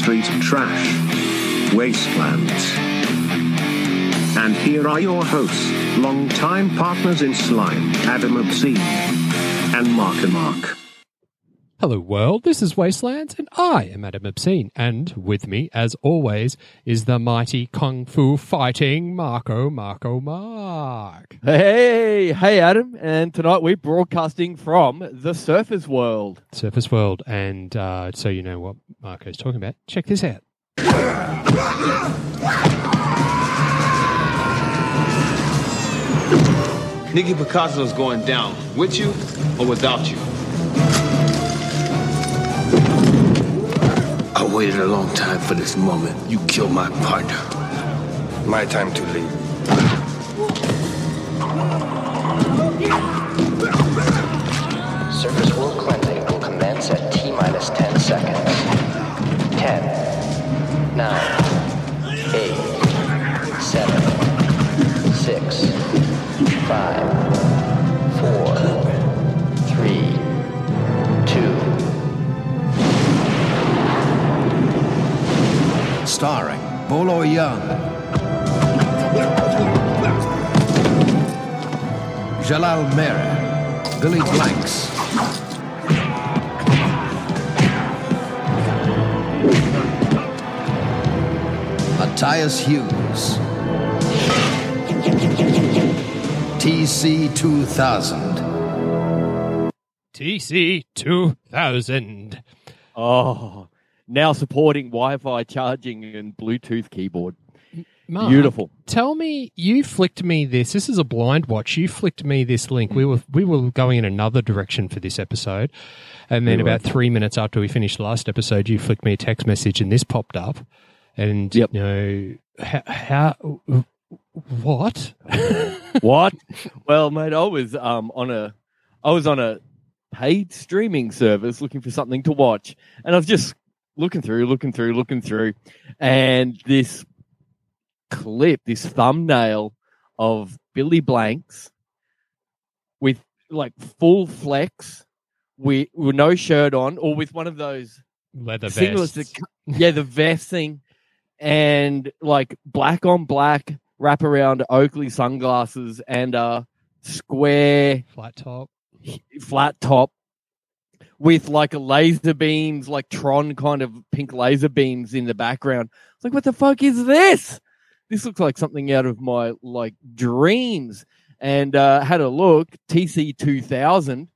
street trash, wastelands. And here are your hosts, longtime partners in slime, Adam Obscene and Mark and Mark. Hello, world. This is Wastelands, and I am Adam Obscene. And with me, as always, is the mighty kung fu fighting Marco Marco Mark. Hey, hey, Adam. And tonight we're broadcasting from the Surface World. Surface World. And uh, so you know what Marco's talking about, check this out. Nicky Picasso's going down with you or without you. I waited a long time for this moment. You killed my partner. My time to leave. Surface world cleansing will commence at T minus 10 seconds. 10, 9, starring Bolo Yeung, Jalal Merhi, Billy Blanks, Matthias Hues, TC 2000. TC 2000. Oh, now supporting Wi Fi charging and Bluetooth keyboard. Mark, Beautiful. Tell me, you flicked me this. This is a blind watch. You flicked me this link. We were we were going in another direction for this episode, and then We about three minutes after we finished the last episode, you flicked me a text message, and this popped up. And Yep. you know how, how what? what? Well, mate, I was um on a I was on a paid streaming service looking for something to watch, and I was just looking through, looking through, looking through, and this clip, this thumbnail of Billy Blanks with like full flex, with, with no shirt on, or with one of those Leather vests. that yeah, the vest thing, and like black on black wrap around Oakley sunglasses and a square flat top. flat top with like laser beams, like Tron kind of pink laser beams in the background. It's like, what the fuck is this? This looks like something out of my like dreams. And uh, had a look, TC two thousand,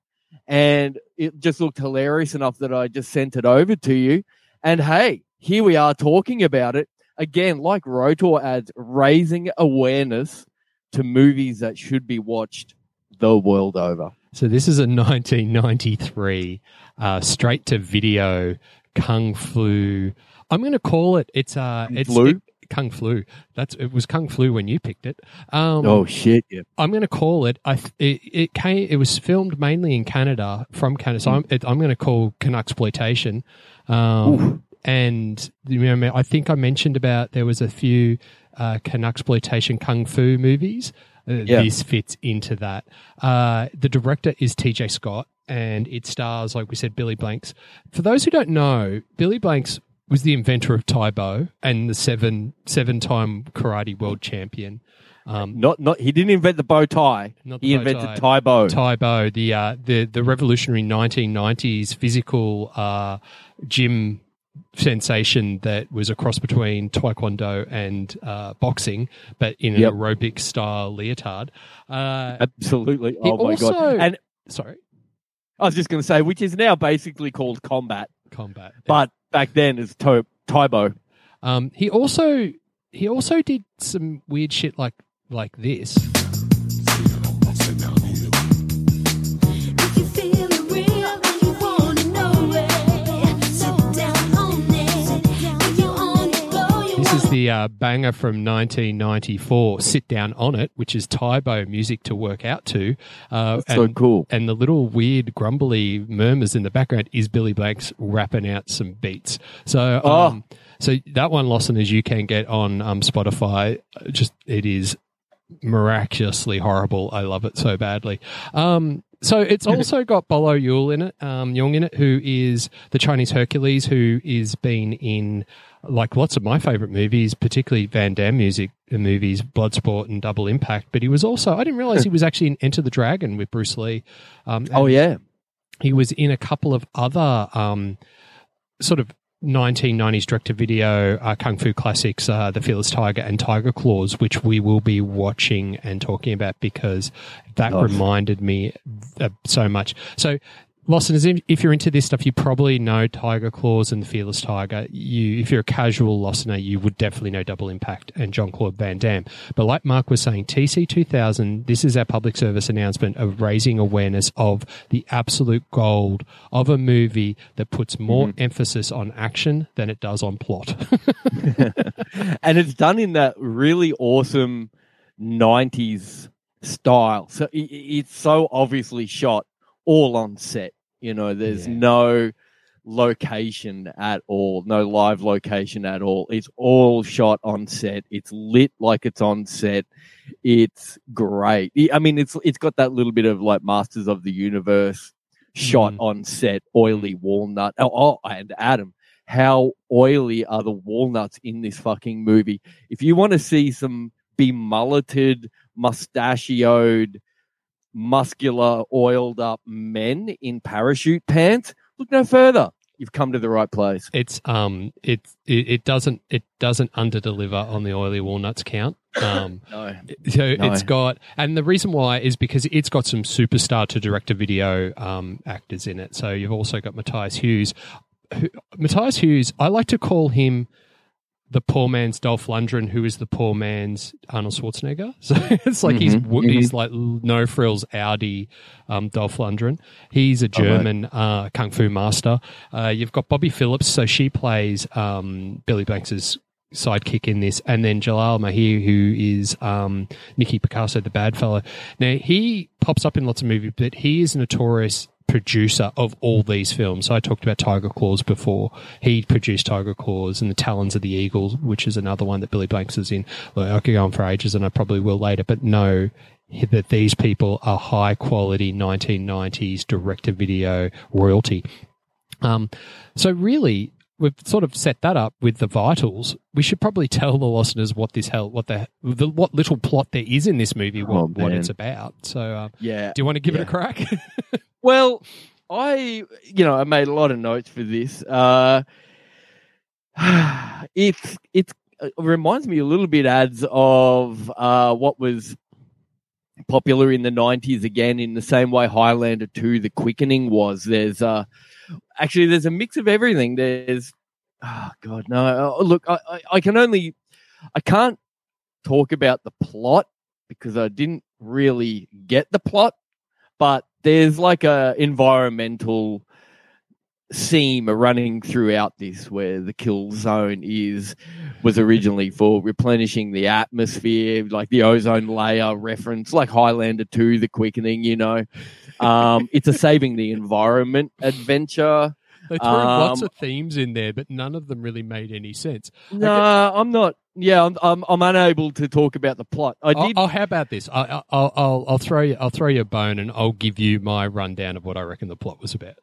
and it just looked hilarious enough that I just sent it over to you. And hey, here we are talking about it again, like Rotor ads, raising awareness to movies that should be watched the world over. So this is a 1993 uh, straight to video kung fu. I'm going to call it. It's uh, it's Flu? it- kung flu. That's it was kung flu when you picked it. Um, Oh shit! Yeah. I'm going to call it. I it, it came. It was filmed mainly in Canada from Canada. So I'm, it, I'm going to call Canucksploitation. Um, and you know, I think I mentioned about there was a few uh, Canucksploitation kung fu movies. Yeah. This fits into that. Uh, the director is T.J. Scott, and it stars, like we said, Billy Blanks. For those who don't know, Billy Blanks was the inventor of Tae Bo and the seven seven time karate world champion. Um, Not not he didn't invent the bow tie. Not the he bow invented tie. bow. Tae Bo, the uh, the the revolutionary 1990s physical uh, gym sensation that was a cross between taekwondo and uh, boxing, but in an Yep. aerobic style leotard. Uh, Absolutely. Oh my god. And sorry, I was just going to say, which is now basically called combat, combat. but back then it's to- Tae Bo. Um, he also he also did some weird shit like like this. This is the uh, banger from 1994, Sit Down On It, which is Tae Bo music to work out to. Uh, That's so and, cool. And the little weird grumbly murmurs in the background is Billy Blanks rapping out some beats. So, Oh. um, so that one, Lawson, as you can get on um, Spotify, just it is miraculously horrible. I love it so badly. Um, So it's also got Bolo Yule in it, um, Yeung in it, who is the Chinese Hercules, who is been in like lots of my favorite movies, particularly Van Damme music uh, movies, Bloodsport and Double Impact. But he was also I didn't realize he was actually in Enter the Dragon with Bruce Lee. Um, Oh yeah. he was in a couple of other um, sort of 1990s direct to video uh, kung fu classics, uh, The Fearless Tiger and Tiger Claws, which we will be watching and talking about because that reminded me uh, so much. So, listeners, if if you're into this stuff, you probably know Tiger Claws and The Fearless Tiger. You, if you're a casual listener, you would definitely know Double Impact and Jean-Claude Van Damme. But like Mark was saying, TC 2000, this is our public service announcement of raising awareness of the absolute gold of a movie that puts more mm-hmm. emphasis on action than it does on plot. and it's done in that really awesome 90s style. So it's so obviously shot all on set. You know, there's Yeah. no location at all, no live location at all. It's all shot on set. It's lit like it's on set. It's great. I- mean, it's it's got that little bit of like Masters of the Universe shot Mhm. on set, oily walnut. Oh, oh, and Adam, how oily are the walnuts in this fucking movie? If you want to see some bemulleted, mustachioed, muscular, oiled up men in parachute pants, look no further. You've come to the right place. it's um it, it it doesn't it doesn't underdeliver on the oily walnuts count. Um No. So No. it's got, and the reason why is because it's got some superstar to director video um, actors in it. So you've also got Matthias Hues. Who, Matthias Hues, I like to call him the poor man's Dolph Lundgren, who is the poor man's Arnold Schwarzenegger. So it's like he's Mhm, he's like no frills Audi um, Dolph Lundgren. He's a German uh, kung fu master. Uh, you've got Bobby Phillips, so she plays um, Billy Blanks's sidekick in this, and then Jalal Merhi, who is um, Nicky Picasso, the bad fellow. Now he pops up in lots of movies, but he is notorious producer of all these films. So I talked about Tiger Claws before. He produced Tiger Claws and The Talons of the Eagle, which is another one that Billy Blanks is in. Well, I could go on for ages, and I probably will later, but know that these people are high quality 1990s direct to video royalty. Um, so really, we've sort of set that up with the vitals. We should probably tell the listeners what this hell, what the, the what little plot there is in this movie, what, Oh, what it's about. So, uh, Yeah. do you want to give it a crack? Well, I, you know, I made a lot of notes for this. Uh, it's it's it reminds me a little bit ads of uh, what was popular in the '90s again, in the same way Highlander 2: The Quickening was. There's uh, actually there's a mix of everything. There's oh god no, uh, oh, look, I, I, I can only I can't talk about the plot because I didn't really get the plot, but there's like a environmental theme running throughout this where the kill zone is was originally for replenishing the atmosphere like the ozone layer reference like highlander 2 the quickening you know um it's a saving the environment adventure they threw lots Um, of themes in there, but none of them really made any sense. no i'm not yeah I'm, I'm i'm unable to talk about the plot i Oh, did oh, how about this? I, I'll, I'll, I'll throw you, I'll throw you a bone, and I'll give you my rundown of what I reckon the plot was about.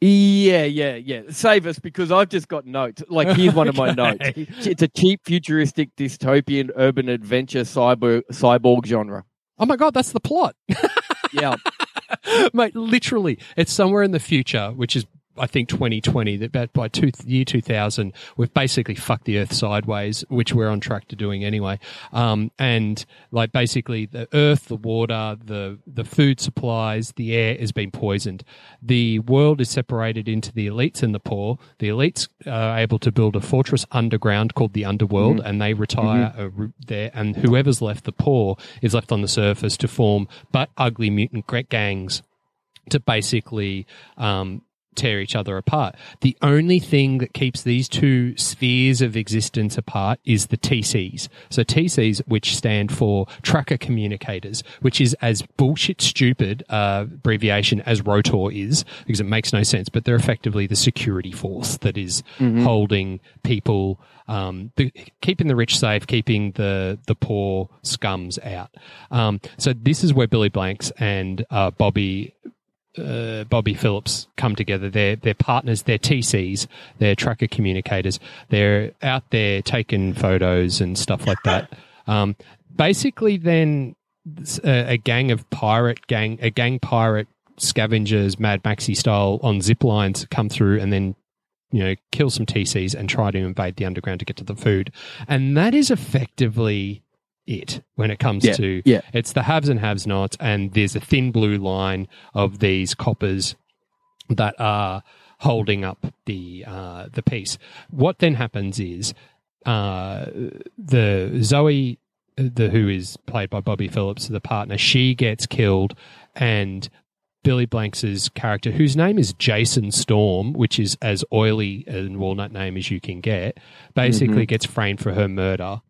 Yeah, yeah, yeah. Save us because I've just got notes. Like, here's one of my notes. It's a cheap, futuristic, dystopian, urban adventure cyber cyborg genre. Oh my god, that's the plot. Yeah, Mate, literally, it's somewhere in the future, which is I think 2020. That by two, year 2000, we've basically fucked the Earth sideways, which we're on track to doing anyway. Um, and like basically, the Earth, the water, the the food supplies, the air has been poisoned. The world is separated into the elites and the poor. The elites are able to build a fortress underground called the Underworld, and they retire uh, r- there. And whoever's left, the poor, is left on the surface to form but ugly mutant gangs to basically um, tear each other apart. The only thing that keeps these two spheres of existence apart is the TCs. So TCs, which stand for tracker communicators, which is as bullshit stupid uh, abbreviation as Rotor is, because it makes no sense. But they're effectively the security force that is holding people, um, the, keeping the rich safe, keeping the the poor scums out. Um, so this is where Billy Blanks and uh, Bobby uh, Bobby Phillips come together. They're they're partners. They're TCs. They're tracker communicators. They're out there taking photos and stuff like that. Um, basically, then a, a gang of pirate gang, a gang pirate scavengers, Mad Maxi style, on zip lines come through and then you know kill some TCs and try to invade the underground to get to the food, and that is effectively it when it comes Yeah, to yeah. it's the haves and have nots, and there's a thin blue line of these coppers that are holding up the uh, the piece. What then happens is uh, the Zoe, the who is played by Bobby Phillips, the partner, she gets killed, and Billy Blanks' character, whose name is Jason Storm, which is as oily and walnut name as you can get, basically gets framed for her murder.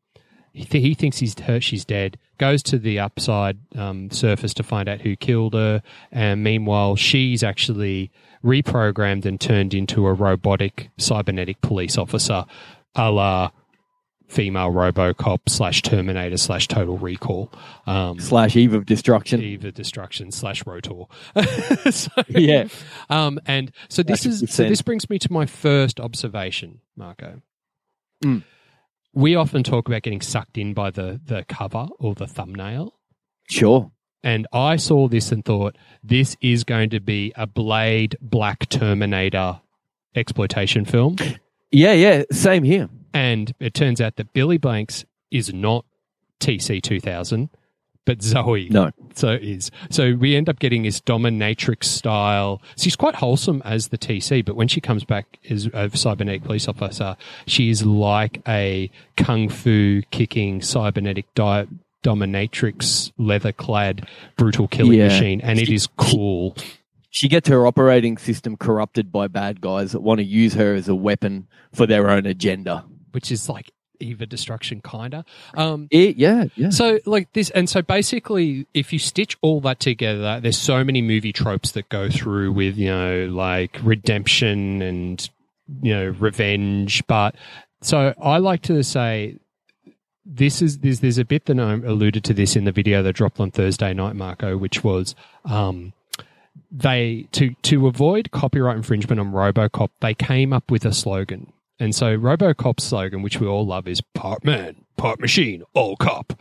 He, th- he thinks he's her, she's dead. Goes to the upside um, surface to find out who killed her, and meanwhile, she's actually reprogrammed and turned into a robotic cybernetic police officer, a la female RoboCop slash Terminator slash Total Recall. Um, Slash Eve of Destruction. Eve of Destruction slash Rotor. so, Yeah. Um, and so this is so this brings me to my first observation, Marco. Mm. We often talk about getting sucked in by the the cover or the thumbnail. Sure. And I saw this and thought, this is going to be a Blade Black Terminator exploitation film. Yeah, yeah. Same here. And it turns out that Billy Blanks is not TC 2000, but Zoe. No. So is. So we end up getting this dominatrix style. She's quite wholesome as the TC, but when she comes back as a cybernetic police officer, she is like a kung fu kicking cybernetic di- dominatrix leather clad brutal killing Yeah. machine. And it is cool. She gets her operating system corrupted by bad guys that want to use her as a weapon for their own agenda. which is like Eve of Destruction, kinda. Um, It, yeah, yeah. So, like this, and so basically, if you stitch all that together, there's so many movie tropes that go through with, you know, like redemption and, you know, revenge. But so I like to say this is there's there's a bit that I alluded to this in the video that dropped on Thursday night, Marco, which was um, they to to avoid copyright infringement on RoboCop, they came up with a slogan. And so RoboCop's slogan, which we all love, is part man, part machine, all cop.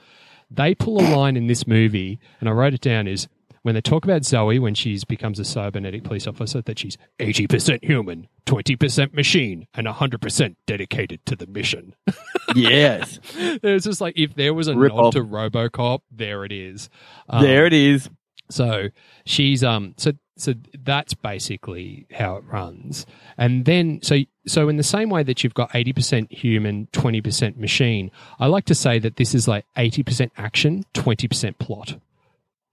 They pull a line in this movie, and I wrote it down, is when they talk about Zoe when she becomes a cybernetic police officer, that she's 80% human, 20% machine, and 100% dedicated to the mission. yes. It's just like, if there was a Rip nod off. to RoboCop, there it is. Um, there it is. so she's um so so that's basically how it runs. And then so so in the same way that you've got 80% human, 20% machine, I like to say that this is like 80% action, 20% plot.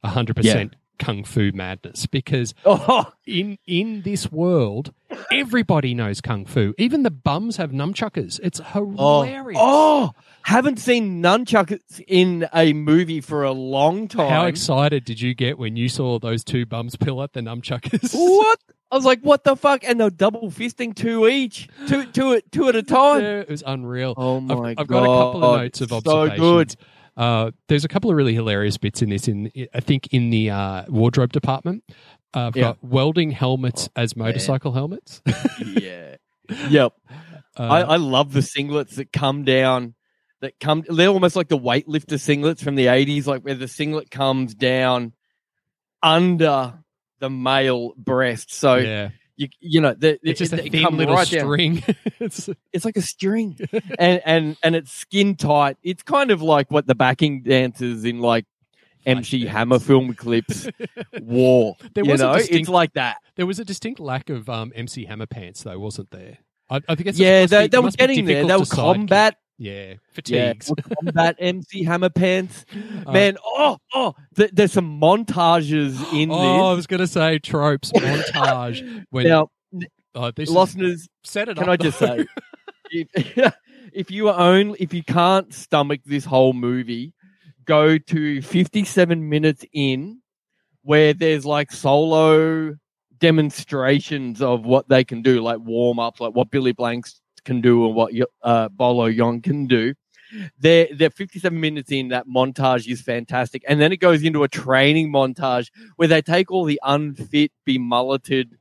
100% Yeah. kung fu madness because Oh, in in this world everybody knows kung fu. Even the bums have nunchuckers. It's oh, hilarious. oh, haven't seen nunchucks in a movie for a long time. How excited did you get when you saw those two bums pull out the nunchuckers? what? I was like, what the fuck? And they're double fisting two each, two, two, at- a time. Yeah, it was unreal. Oh I've, my I've got a couple of God, notes of observation. so good. Uh, there's a couple of really hilarious bits in this. In I think in the uh, wardrobe department, uh, I've Yeah. got welding helmets as motorcycle helmets. yeah. Yep. Uh, I, I love the singlets that come down. That come. They're almost like the weightlifter singlets from the '80s, like where the singlet comes down under the male breast. So yeah, you you know the, it's just a it thin little right string. it's, It's like a string, and and and it's skin tight. It's kind of like what the backing dancers in like MC Hammer film clips wore. There was know, distinct- it's like that. there was a distinct lack of um, MC Hammer pants, though, wasn't there? I, I think it's Yeah, they, be- they were getting there. They were combat. Yeah, Yeah, fatigues. were combat MC Hammer pants. Uh, Man, oh, oh, th- there's some montages in this. oh, I was going to say tropes montage when Now, Oh, this is- listeners, set it can up. I just say, if, if you are own, if you can't stomach this whole movie, go to 57 minutes in, where there's like solo demonstrations of what they can do, like warm ups, like what Billy Blanks can do and what uh, Bolo Yeung can do. They're, they're 57 minutes in. That montage is fantastic. And then it goes into a training montage where they take all the unfit, bemulleted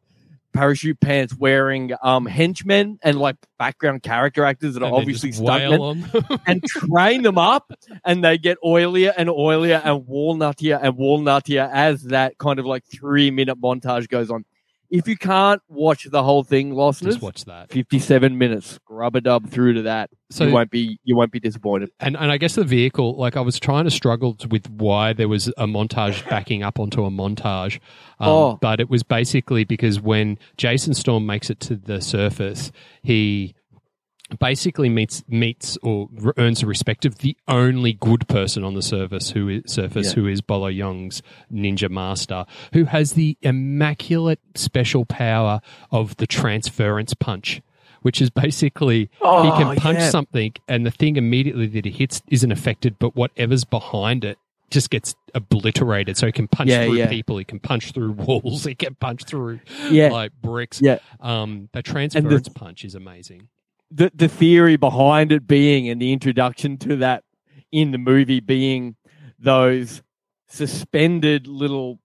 parachute pants wearing um, henchmen and like background character actors that are And then obviously stuntmen and train them up and they get oilier and oilier and walnutier and walnutier as that kind of like three minute montage goes on. If you can't watch the whole thing, listeners, just watch that. 57 minutes, rub a dub through to that. So you won't be you won't be disappointed. and and I guess the vehicle, like I was trying to struggle with why there was a montage backing up onto a montage, um, Oh. but it was basically because when Jason Storm makes it to the surface, he basically meets meets or earns the respect of the only good person on the surface who is surface Yeah. who is Bolo Yeung's ninja master who has the immaculate special power of the transference punch which is basically he Oh, can punch yeah. something and the thing immediately that he hits isn't affected but whatever's behind it just gets obliterated so he can punch Yeah, through yeah. people he can punch through walls he can punch through Yeah. like bricks Yeah. um the transference punch is amazing the the theory behind it being and the introduction to that in the movie being those suspended little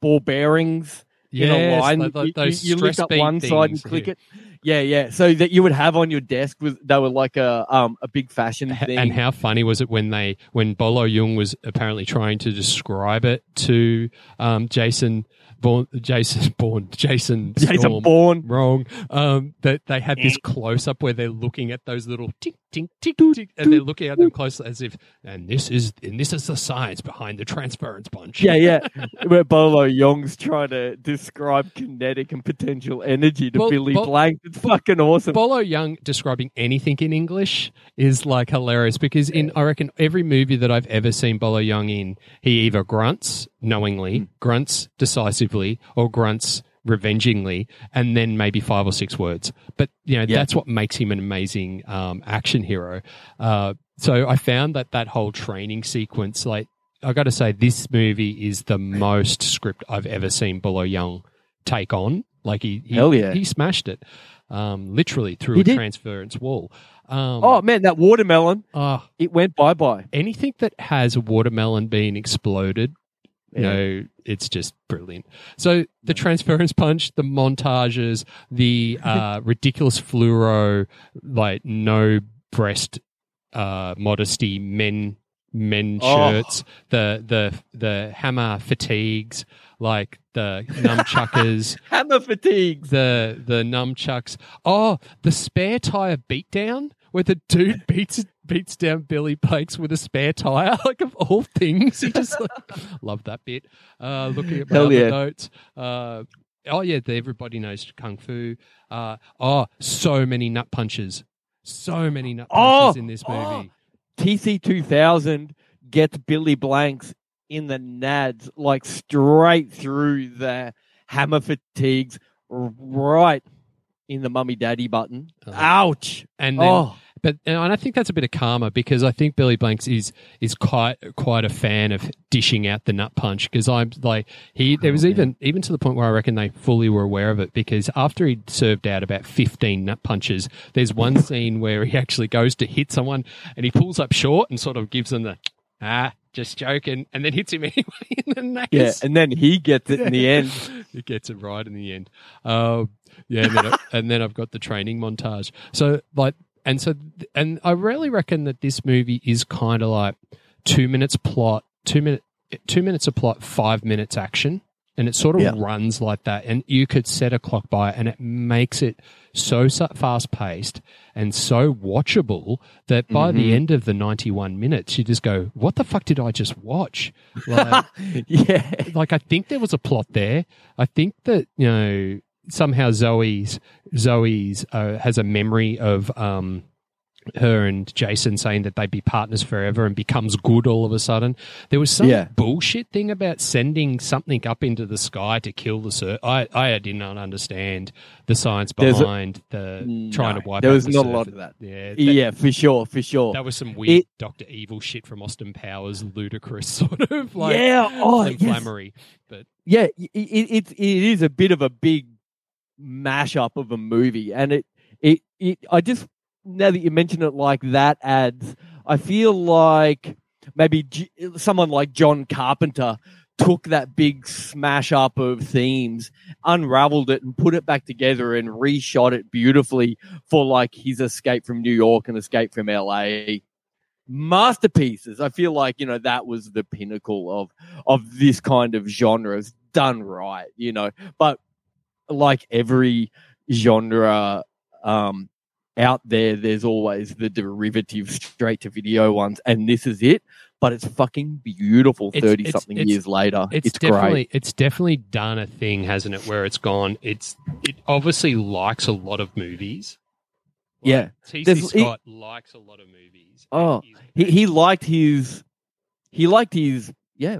ball bearings in a line. like- like those you, you lift up one side and click yeah. it. Yeah, yeah. So that you would have on your desk was they were like a um a big fashion thing. And how funny was it when they when Bolo Yeung was apparently trying to describe it to um, Jason Bourne, Jason Bourne, Jason Jason Storm, Bourne. wrong. Um, that they had this close up where they're looking at those little tick tick tick tick, and they're looking at them closely as if, and this is and this is the science behind the transference punch. Yeah, yeah. Where Bolo Yeung's trying to describe kinetic and potential energy to Well, Billy Bo- Blank. It's fucking awesome. Bolo Yeung describing anything in English is like hilarious because in I reckon every movie that I've ever seen Bolo Yeung in, he either grunts knowingly, Hmm. grunts decisively, or grunts revengingly, and then maybe five or six words. But you know Yeah. that's what makes him an amazing um, action hero. Uh, so I found that that whole training sequence, like I got to say, this movie is the most script I've ever seen Bolo Yeung take on. Like he, he Hell yeah. he smashed it, um, literally through He a did. transference wall. Um, oh man, that watermelon, ah, it went bye bye. anything that has a watermelon being exploded, you Yeah. know, it's just brilliant. So the transference punch, the montages, the uh, ridiculous fluoro, like no breast uh, modesty men men Oh. shirts, the the the hammer fatigues, like the nunchuckers. Hammer fatigues. the the nunchucks. Oh, the spare tire beatdown where the dude beats beats down Billy Blanks with a spare tire. Like of all things, he just like, love that bit. Uh, looking at my Hell other yeah. notes. Uh, oh yeah, the, everybody knows kung fu. Uh, oh, so many nut punches. So many nut punches Oh, in this oh. movie. TC two thousand gets Billy Blanks in the nads, like straight through the hammer fatigues, right in the mummy daddy button. Uh-huh. Ouch! And then Oh, But and I think that's a bit of karma because I think Billy Blanks is is quite quite a fan of dishing out the nut punch because I'm like he there was even even to the point where I reckon they fully were aware of it because after he served out about 15 nut punches there's one scene where he actually goes to hit someone and he pulls up short and sort of gives them the ah just joking and then hits him anyway in the neck yeah, and then he gets it in the end. he gets it right in the end. Um, yeah, and then, I, and then I've got the training montage. So like, and so, and I really reckon that this movie is kind of like two minutes plot, two minute, two minutes of plot, five minutes action, and it sort of Yeah. runs like that. And you could set a clock by it, and it makes it so fast paced and so watchable that by the Mhm. end of the ninety-one minutes, you just go, "What the fuck did I just watch?" Like, yeah, like I think there was a plot there. I think that you know somehow Zoe's Zoe's uh, has a memory of um her and Jason saying that they'd be partners forever and becomes good all of a sudden. There was some Yeah. bullshit thing about sending something up into the sky to kill the sur I, I did not understand the science There's a- behind the trying No, to wipe out. there out was the not a lot of that. Yeah, that, yeah, for sure, for sure. that was some weird It- Doctor Evil shit from Austin Powers, ludicrous sort of like yeah, oh, yes. But yeah, it, it, it, it is a bit of a big mashup of a movie, and it, it, it, I just now that you mention it like that, adds. I feel like maybe J- someone like John Carpenter took that big smash up of themes, unraveled it, and put it back together and reshot it beautifully for like his escape from New York and escape from LA. Masterpieces. I feel like you know that was the pinnacle of of this kind of genres done right, you know. But like every genre um, out there, there's always the derivative straight to video ones, and this is it. But it's fucking beautiful. Thirty it's- something it's- years later, it's, it's, definitely great. it's definitely done a thing, hasn't it? Where it's gone. It's it obviously likes a lot of movies. Yeah. TC he- Scott likes a lot of movies. Oh, He he liked his he liked his yeah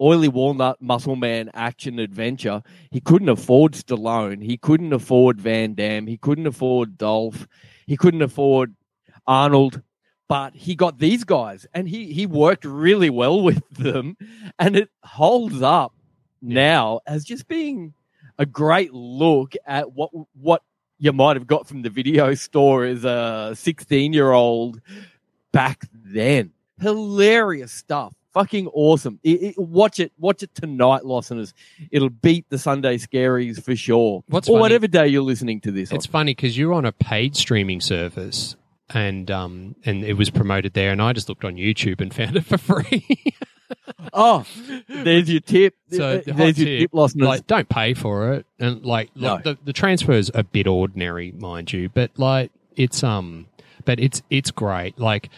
oily walnut muscle man action adventure. He couldn't afford Stallone. He couldn't afford Van Damme. He couldn't afford Dolph. He couldn't afford Arnold. But he got these guys, and he he worked really well with them, and it holds up now as just being a great look at what what you might have got from the video store as a 16 year old back then. Hilarious stuff. Fucking awesome. It- it- watch it. Watch it tonight, listeners. It'll beat the Sunday Scaries for sure. What's or funny- whatever day you're listening to this. It's on. funny because you're on a paid streaming service, and um, and it was promoted there, and I just looked on YouTube and found it for free. oh, there's your tip. So Uh, the there's your tip, tip, listeners. like, don't pay for it, and like, No. like the the transfer's a bit ordinary, mind you, but like it's um, but it's it's great. Like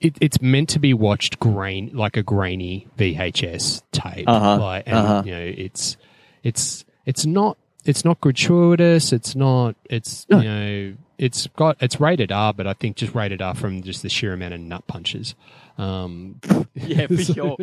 it, it's meant to be watched grain like a grainy VHS tape, Uh-huh, like, and uh-huh. you know, it's it's it's not it's not gratuitous. It's not. It's No. you know. It's got it's rated R, but I think just rated R from just the sheer amount of nut punches. Um, yeah, for so- sure.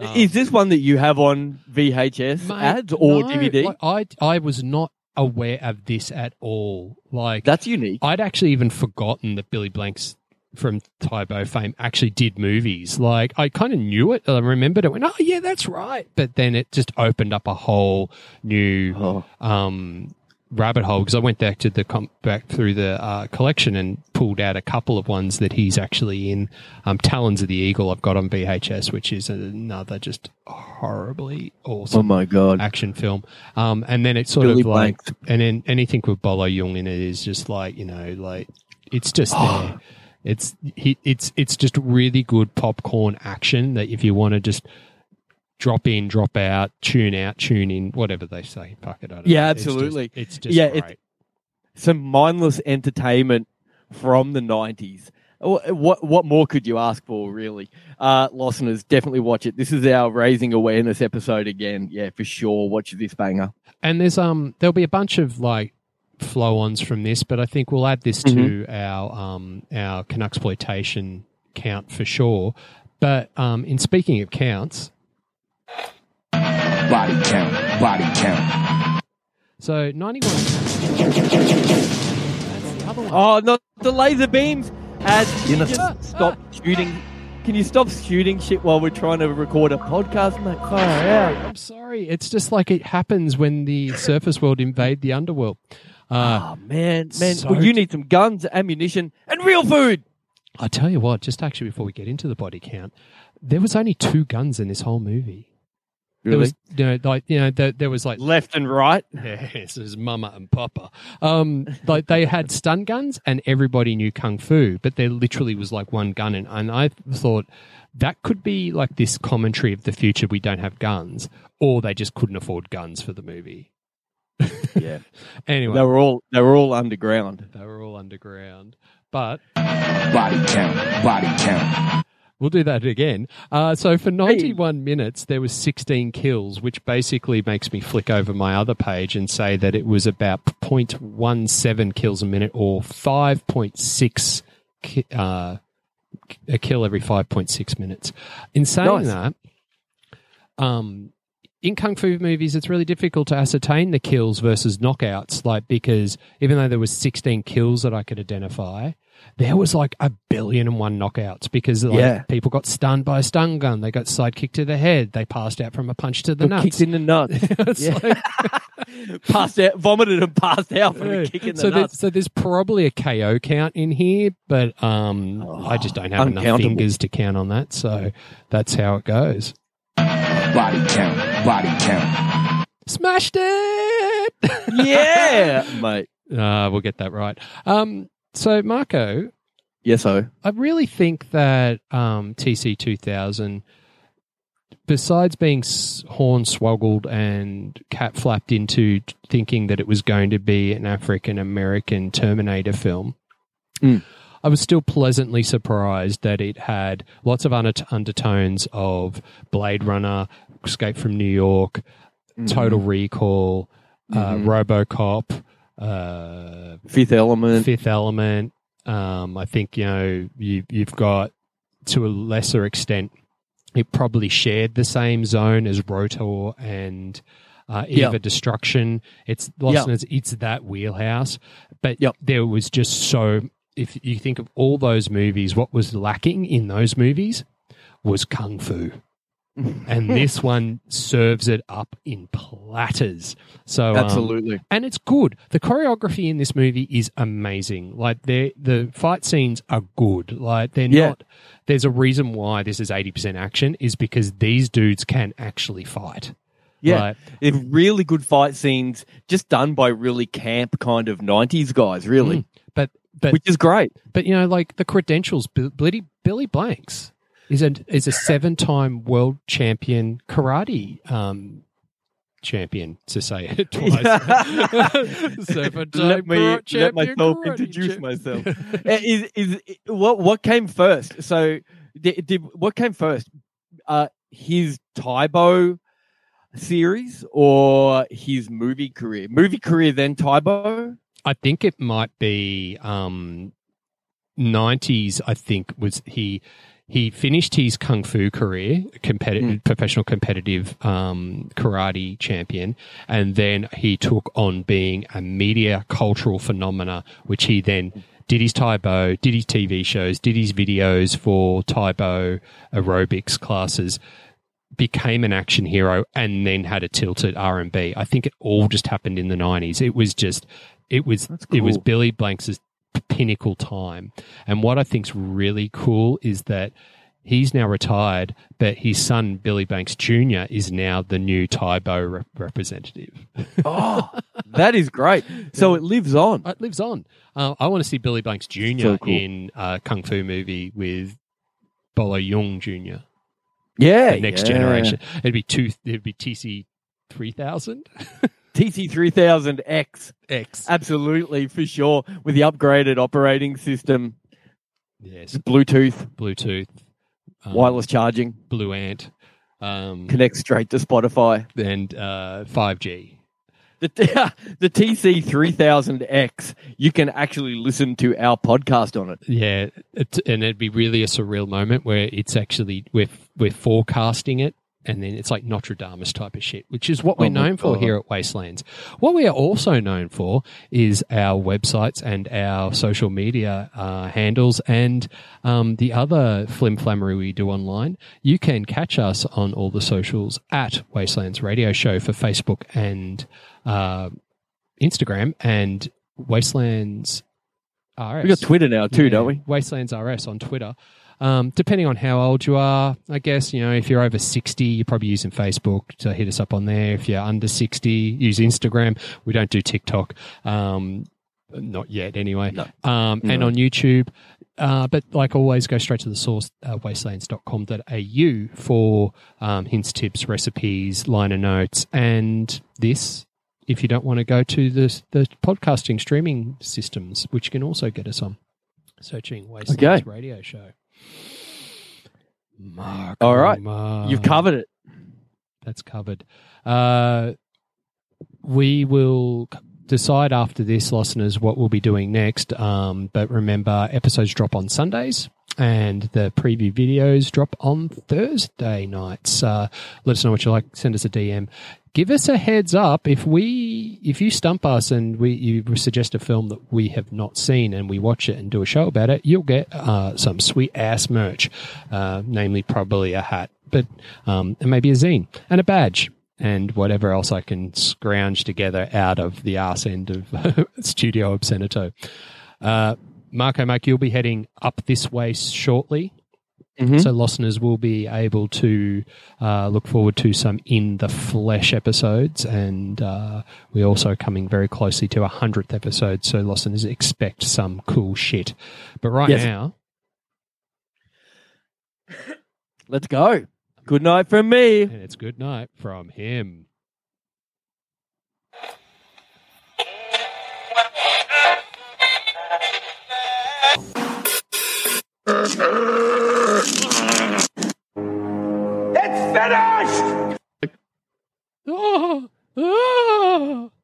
Um, Is this one that you have on VHS Mate, ads or no, DVD? like, I I was not aware of this at all. Like That's unique. I'd actually even forgotten that Billy Blanks from Tae Bo fame actually did movies. Like I kind of knew it. I remembered it. Went, oh yeah, that's right. But then it just opened up a whole new Oh. um, rabbit hole because I went back to the com- back through the uh, collection and pulled out a couple of ones that he's actually in. Um, Talons of the Eagle I've got on VHS, which is another just horribly awesome Oh my god. action film. Um, and then it's sort Billy of like, and then anything with Bolo Yeung in it is just like, you know, like it's just Oh. there. It's he, it's it's just really good popcorn action that if you want to just drop in, drop out, tune out, tune in, whatever they say. Fuck it, I don't Yeah, know. It's just- absolutely. It's just, Yeah, great. it- Some mindless entertainment from the nineties. What what more could you ask for, really? Uh, listeners, definitely watch it. This is our raising awareness episode again. Yeah, for sure. Watch this banger. And there's um there'll be a bunch of like flow ons from this, but I think we'll add this to Mm-hmm. our um our Canucksploitation count for sure. But um in speaking of counts, Body count, body count. so ninety one That's the other one. Oh, not the laser beams. Ad, can you know- just stop shooting? Can you stop shooting shit while we're trying to record a podcast, mate? Far out. I'm sorry. It's just like it happens when the surface world invade the underworld. Uh, Oh man, man, so well, you need some guns, ammunition, and real food. I tell you what, just actually before we get into the body count, there was only two guns in this whole movie. There was, you know, like you know, there, there was like left and right. Yes, it was Mama and Papa. Um, like they had stun guns, and everybody knew kung fu, but there literally was like one gun, and, and I thought that could be like this commentary of the future. We don't have guns, or they just couldn't afford guns for the movie. Yeah, Anyway, they were all they were all underground. they were all underground, but Body count, body count. We'll do that again. Uh, so for 91 minutes, there was 16 kills, which basically makes me flick over my other page and say that it was about 0.17 kills a minute or 5.6 ki- uh, a kill every 5.6 minutes. In saying Nice. that, um, in kung fu movies, it's really difficult to ascertain the kills versus knockouts. Like because even though there was 16 kills that I could identify, there was like a billion and one knockouts because like, Yeah. people got stunned by a stun gun, they got side kicked to the head, they passed out from a punch to the Got nuts. kicked in the nuts. Like- passed out, vomited and passed out from Yeah. a kick in the so, there- nuts. so there's probably a KO count in here, but um, I just don't have enough fingers to count on that. So that's how it goes. Body count. Body count. Smashed it. yeah, mate. Uh, we'll get that right. Um, so Marco, Yes, so. I really think that um, TC two thousand, besides being horn swoggled and cat flapped into thinking that it was going to be an African American Terminator film, Mm. I was still pleasantly surprised that it had lots of under- undertones of Blade Runner, Escape from New York, Total Recall, uh, RoboCop. Uh, Fifth element. Fifth Element. Um, I think you know you you've got to a lesser extent. It probably shared the same zone as Rotor and uh, Eve of Yep. Destruction. It's Lost Yep. its, it's that wheelhouse, but Yep. there was just so. If you think of all those movies, what was lacking in those movies was kung fu. and this one serves it up in platters. So um, Absolutely. and it's good. The choreography in this movie is amazing. Like they the fight scenes are good. Like they're Yeah. not. There's a reason why this is eighty percent action is because these dudes can actually fight. Yeah. Like, really good fight scenes, just done by really camp kind of 90s guys, really, Mm. but but which is great. but you know like the credentials. Billy Billy Blanks is a is a seven time world champion karate. Um, Champion to say it twice. Seven time let me let myself introduce myself. Uh, is, is what what came first? So did, did what came first? Uh, his Tae Bo series or his movie career? Movie career then Tae Bo. I think it might be um, 90s. I think was he he finished his kung fu career, competitive, professional competitive um, karate champion, and then he took on being a media cultural phenomena, which he then did his Tae Bo, did his TV shows, did his videos for Tae Bo aerobics classes became an action hero and then had a tilt at R&B. I think it all just happened in the 90s. It was just it was it was. Billy Blanks' pinnacle time. And what I think's really cool is that he's now retired, but his son Billy Blanks Jr. is now the new Tae Bo rep- representative. Oh, that is great. So it lives on. It lives on. Uh, I want to see Billy Blanks Jr. So cool. in a kung fu movie with Bolo Yeung Jr. Yeah, the next yeah. generation. It'd be two. It'd be TC three thousand TC three thousand X. X. Absolutely, for sure. With the upgraded operating system, Yes, Bluetooth, Bluetooth, um, wireless charging, Blue Ant, um, connects straight to Spotify. and uh, five G. The, the TC three thousand X, you can actually listen to our podcast on it. Yeah, it, and it'd be really a surreal moment where it's actually we're we're forecasting it, and then it's like Notre Dame type of shit, which is what we're Oh known for here at Wastelands. What we are also known for is our websites and our social media uh, handles and um, the other flim flammery we do online. You can catch us on all the socials at Wastelands Radio Show for Facebook and uh, Instagram and Wastelands. RS. We got Twitter now too, Yeah, don't we? Wastelands RS on Twitter. Um, depending on how old you are, I guess, you know, if you're over 60, you're probably using Facebook to hit us up on there. If you're under 60, use Instagram. We don't do TikTok. Um, not yet, anyway. Um, and on YouTube. Uh, but like always, go straight to the source, uh, wastelands.com.au for um, hints, tips, recipes, liner notes, and this if you don't want to go to the, the podcasting streaming systems, which you can also get us on. Searching Wastelands Okay. Radio Show. Mark, All right. Mark. You've covered it. That's covered. Uh, we will decide after this, listeners, what we'll be doing next. Um, but remember, episodes drop on Sundays. And the preview videos drop on Thursday nights. Uh, let us know what you like. Send us a DM give us a heads up if we if you stump us and we you suggest a film that we have not seen and we watch it and do a show about it you'll get uh, some sweet ass merch uh, namely probably a hat but um, and maybe a zine and a badge and whatever else I can scrounge together out of the arse end of Studio Obscenito. Marco, Mike, you'll be heading up this way shortly. Mhm. So listeners will be able to uh, look forward to some in the flesh episodes, and uh, we're also coming very closely to a hundredth episode. So listeners expect some cool shit. But right Yes. now, Let's go. Good night from me. and it's good night from him. It's finished! Ah, ah.